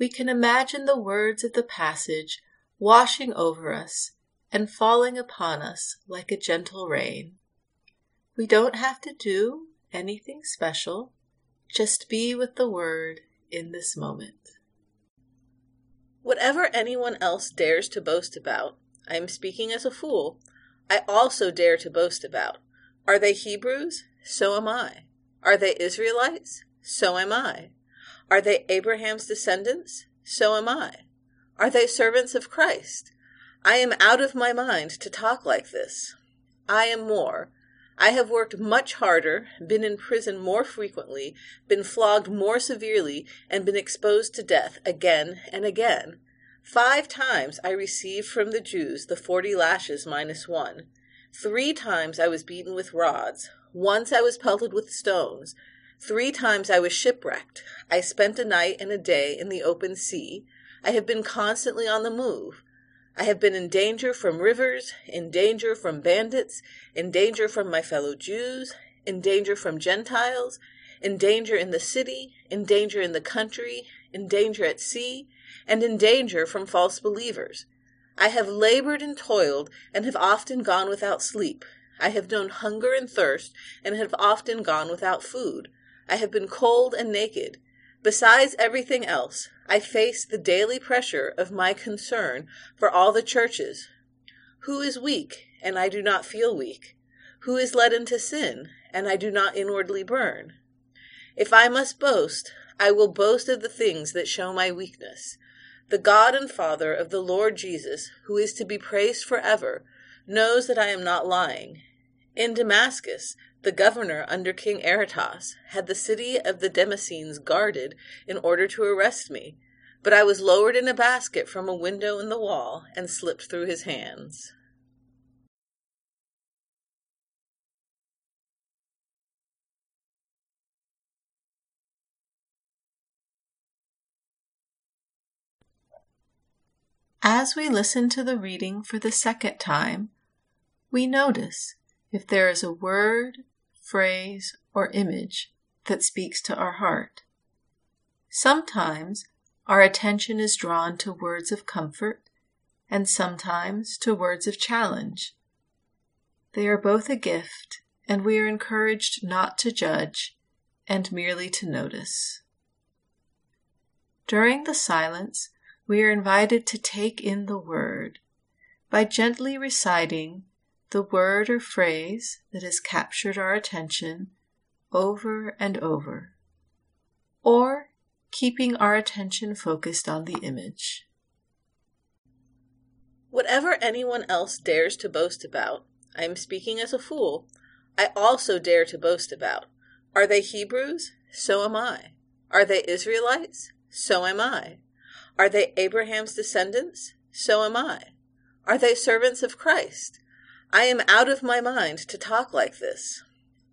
we can imagine the words of the passage washing over us and falling upon us like a gentle rain. We don't have to do anything special, just be with the word in this moment. Whatever anyone else dares to boast about, I am speaking as a fool, I also dare to boast about. Are they Hebrews? So am I. Are they Israelites? So am I. Are they Abraham's descendants? So am I. Are they servants of Christ? I am out of my mind to talk like this. I am more. I have worked much harder, been in prison more frequently, been flogged more severely, and been exposed to death again and again. Five times I received from the Jews the forty lashes minus one. Three times I was beaten with rods. Once I was pelted with stones. Three times I was shipwrecked. I spent a night and a day in the open sea. I have been constantly on the move. I have been in danger from rivers, in danger from bandits, in danger from my fellow Jews, in danger from Gentiles, in danger in the city, in danger in the country, in danger at sea, and in danger from false believers. I have labored and toiled, and have often gone without sleep. I have known hunger and thirst, and have often gone without food. I have been cold and naked. Besides everything else, I face the daily pressure of my concern for all the churches. Who is weak, and I do not feel weak? Who is led into sin, and I do not inwardly burn? If I must boast, I will boast of the things that show my weakness. The God and Father of the Lord Jesus, who is to be praised forever, knows that I am not lying. In Damascus, the governor under King Aretas had the city of the Damascenes guarded in order to arrest me, but I was lowered in a basket from a window in the wall and slipped through his hands. As we listen to the reading for the second time, we notice if there is a word, phrase, or image that speaks to our heart. Sometimes our attention is drawn to words of comfort and sometimes to words of challenge. They are both a gift, and we are encouraged not to judge and merely to notice. During the silence, we are invited to take in the word by gently reciting the word or phrase that has captured our attention over and over, or keeping our attention focused on the image. Whatever anyone else dares to boast about, I am speaking as a fool, I also dare to boast about. Are they Hebrews? So am I. Are they Israelites? So am I. Are they Abraham's descendants? So am I. Are they servants of Christ? I am out of my mind to talk like this.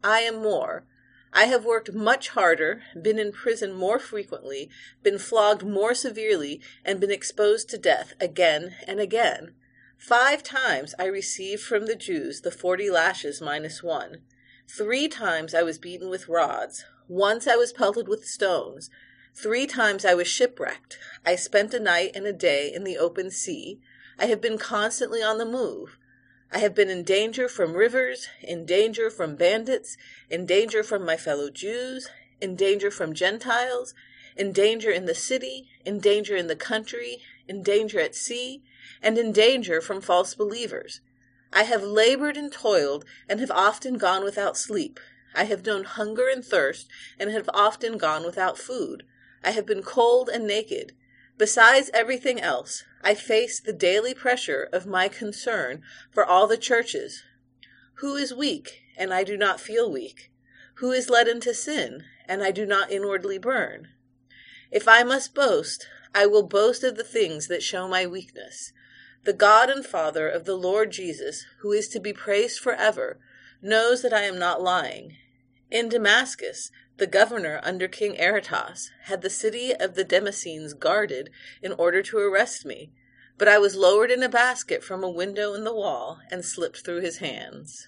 I am more. I have worked much harder, been in prison more frequently, been flogged more severely, and been exposed to death again and again. Five times I received from the Jews the forty lashes minus one. Three times I was beaten with rods. Once I was pelted with stones. Three times I was shipwrecked. I spent a night and a day in the open sea. I have been constantly on the move. I have been in danger from rivers, in danger from bandits, in danger from my fellow Jews, in danger from Gentiles, in danger in the city, in danger in the country, in danger at sea, and in danger from false believers. I have labored and toiled, and have often gone without sleep. I have known hunger and thirst, and have often gone without food. I have been cold and naked. Besides everything else, I face the daily pressure of my concern for all the churches. Who is weak, and I do not feel weak? Who is led into sin, and I do not inwardly burn? If I must boast, I will boast of the things that show my weakness. The God and Father of the Lord Jesus, who is to be praised forever, knows that I am not lying. In Damascus, the governor under King Aretas had the city of the Damascenes guarded in order to arrest me, but I was lowered in a basket from a window in the wall and slipped through his hands.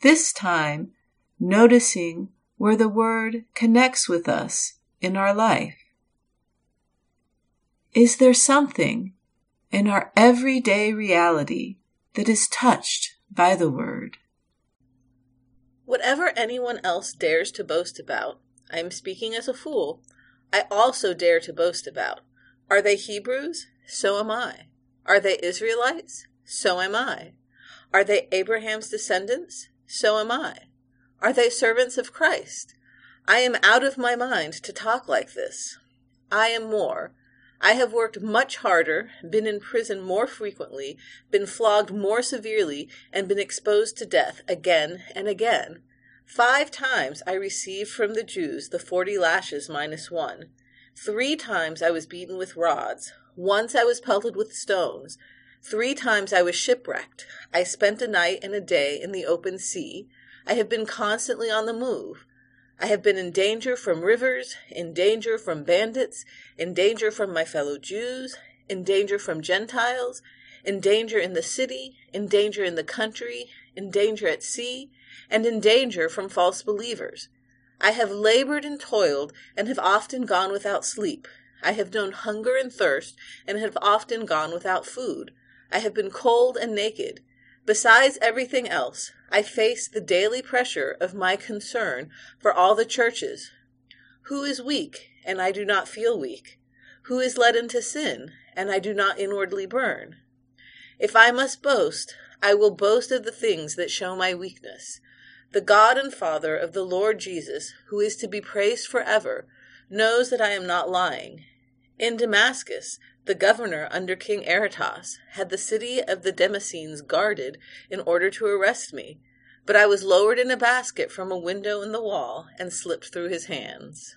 this time, noticing where the word connects with us in our life. Is there something in our everyday reality that is touched by the Word? Whatever anyone else dares to boast about, I am speaking as a fool, I also dare to boast about. Are they Hebrews? So am I. Are they Israelites? So am I. Are they Abraham's descendants? So am I. Are they servants of Christ? I am out of my mind to talk like this. I am more. I have worked much harder, been in prison more frequently, been flogged more severely, and been exposed to death again and again. Five times I received from the Jews the forty lashes minus one. Three times I was beaten with rods. Once I was pelted with stones. Three times I was shipwrecked. I spent a night and a day in the open sea. I have been constantly on the move. I have been in danger from rivers, in danger from bandits, in danger from my fellow Jews, in danger from Gentiles, in danger in the city, in danger in the country, in danger at sea, and in danger from false believers. I have labored and toiled, and have often gone without sleep. I have known hunger and thirst, and have often gone without food. I have been cold and naked. Besides everything else, I face the daily pressure of my concern for all the churches. Who is weak, and I do not feel weak? Who is led into sin, and I do not inwardly burn? If I must boast, I will boast of the things that show my weakness. The God and Father of the Lord Jesus, who is to be praised forever, knows that I am not lying. In Damascus, the governor under King Aretas had the city of the Damascenes guarded in order to arrest me, but I was lowered in a basket from a window in the wall and slipped through his hands.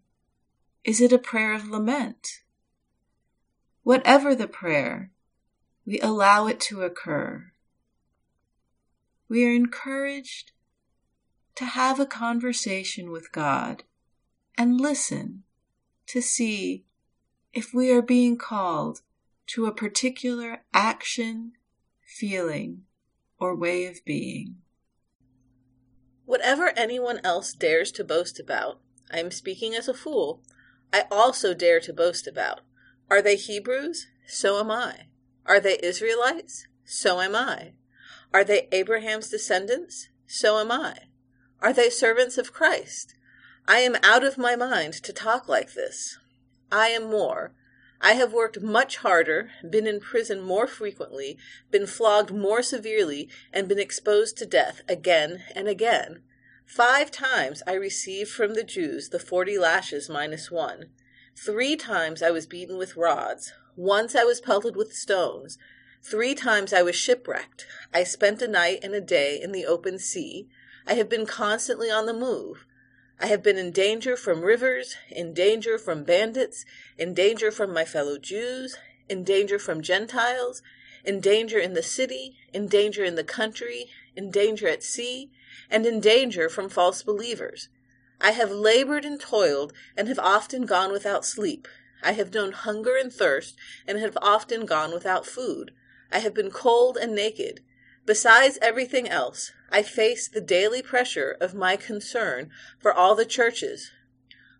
Is it a prayer of lament? Whatever the prayer, we allow it to occur. We are encouraged to have a conversation with God and listen to see if we are being called to a particular action, feeling, or way of being. Whatever anyone else dares to boast about, I am speaking as a fool, I also dare to boast about. Are they Hebrews? So am I. Are they Israelites? So am I. Are they Abraham's descendants? So am I. Are they servants of Christ? I am out of my mind to talk like this. I am more. I have worked much harder, been in prison more frequently, been flogged more severely, and been exposed to death again and again. Five times I received from the Jews the forty lashes minus one. Three times I was beaten with rods. Once I was pelted with stones. Three times I was shipwrecked. I spent a night and a day in the open sea. I have been constantly on the move. I have been in danger from rivers, in danger from bandits, in danger from my fellow Jews, in danger from Gentiles, in danger in the city, in danger in the country, in danger at sea, and in danger from false believers. I have labored and toiled, and have often gone without sleep. I have known hunger and thirst, and have often gone without food. I have been cold and naked. Besides everything else, I face the daily pressure of my concern for all the churches.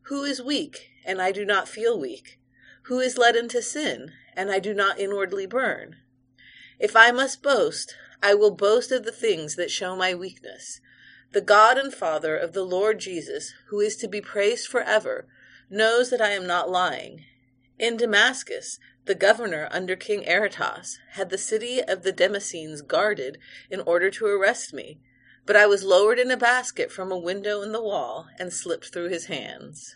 Who is weak, and I do not feel weak? Who is led into sin, and I do not inwardly burn? If I must boast, I will boast of the things that show my weakness. The God and Father of the Lord Jesus, who is to be praised forever, knows that I am not lying. In Damascus, the governor under King Aretas had the city of the Damascenes guarded in order to arrest me, but I was lowered in a basket from a window in the wall and slipped through his hands.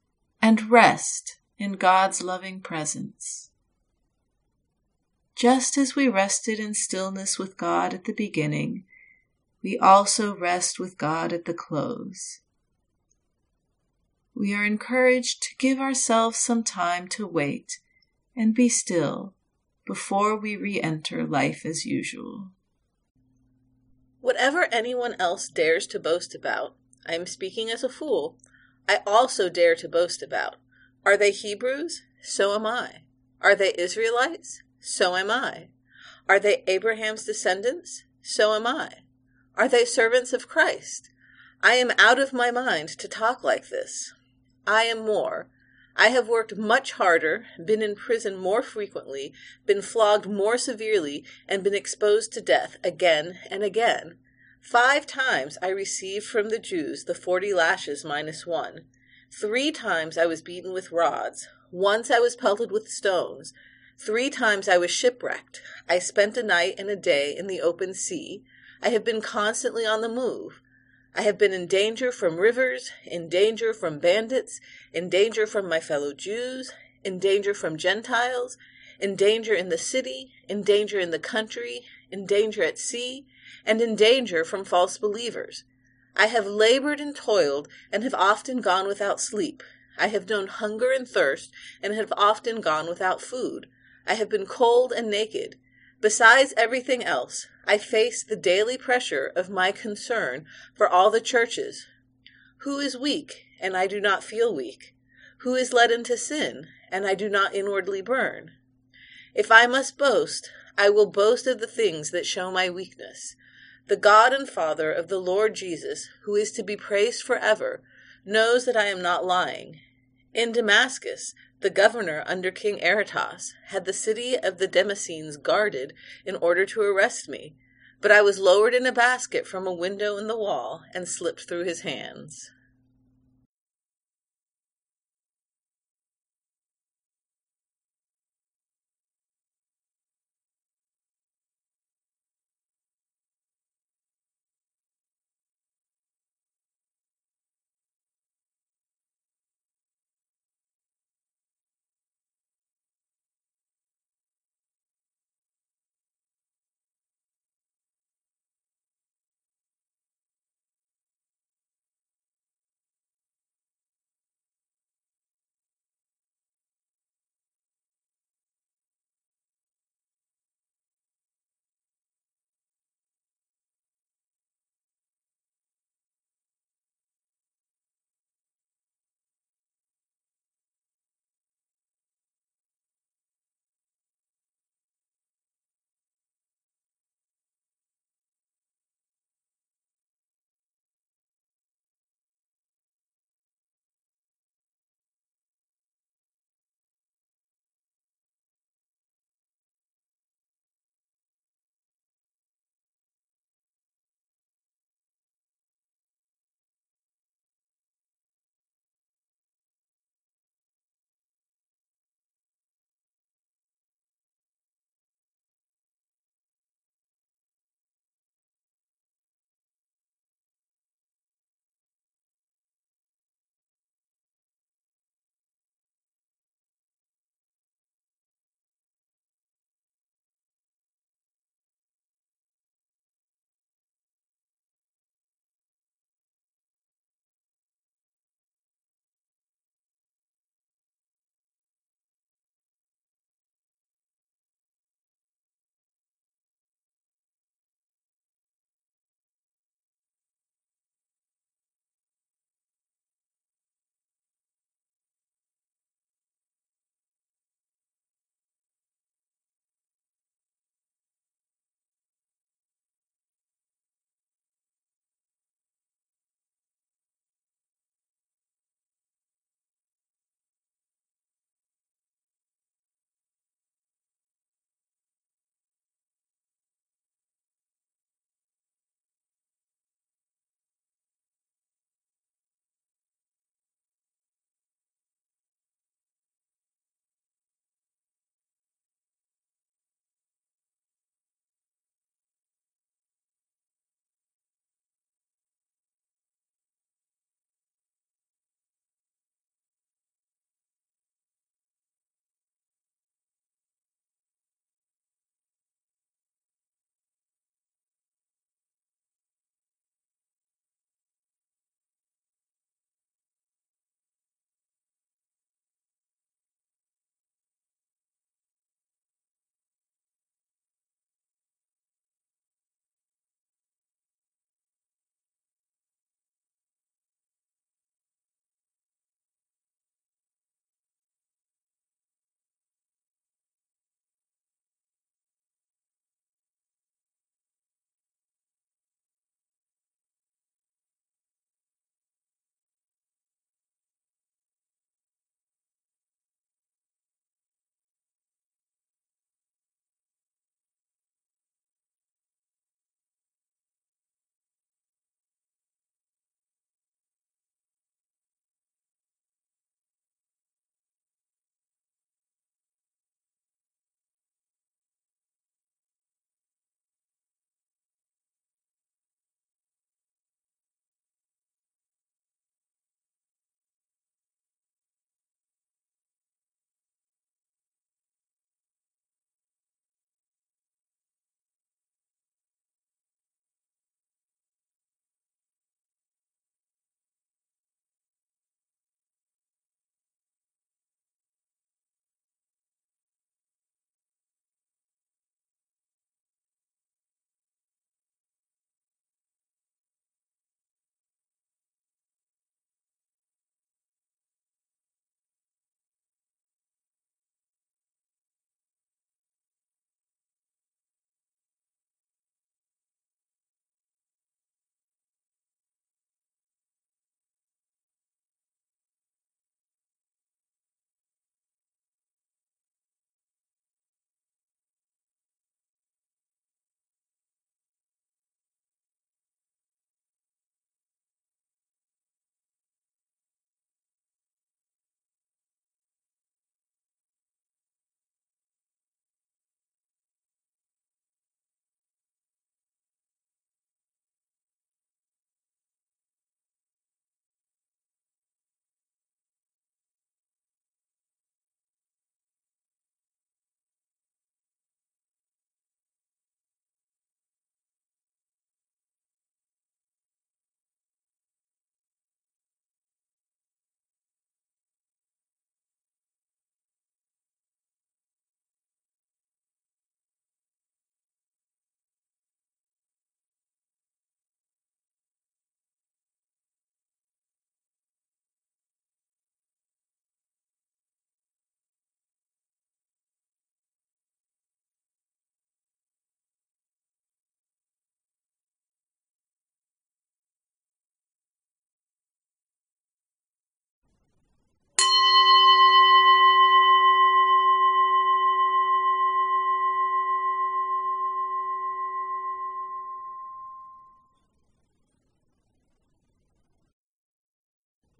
and rest in God's loving presence. Just as we rested in stillness with God at the beginning, we also rest with God at the close. We are encouraged to give ourselves some time to wait and be still before we re enter life as usual. Whatever anyone else dares to boast about, I am speaking as a fool, I also dare to boast about. Are they Hebrews? So am I. Are they Israelites? So am I. Are they Abraham's descendants? So am I. Are they servants of Christ? I am out of my mind to talk like this. I am more. I have worked much harder, been in prison more frequently, been flogged more severely, and been exposed to death again and again. Five times I received from the Jews the forty lashes minus one. Three times I was beaten with rods. Once I was pelted with stones. Three times I was shipwrecked. I spent a night and a day in the open sea. I have been constantly on the move. I have been in danger from rivers, in danger from bandits, in danger from my fellow Jews, in danger from Gentiles, in danger in the city, in danger in the country, in danger at sea, and in danger from false believers. I have labored and toiled, and have often gone without sleep. I have known hunger and thirst, and have often gone without food. I have been cold and naked. Besides everything else, I face the daily pressure of my concern for all the churches. Who is weak, and I do not feel weak? Who is led into sin, and I do not inwardly burn? If I must boast, I will boast of the things that show my weakness. The God and Father of the Lord Jesus, who is to be praised forever, knows that I am not lying. In Damascus, the governor under King Aretas had the city of the Damascenes guarded in order to arrest me, but I was lowered in a basket from a window in the wall and slipped through his hands.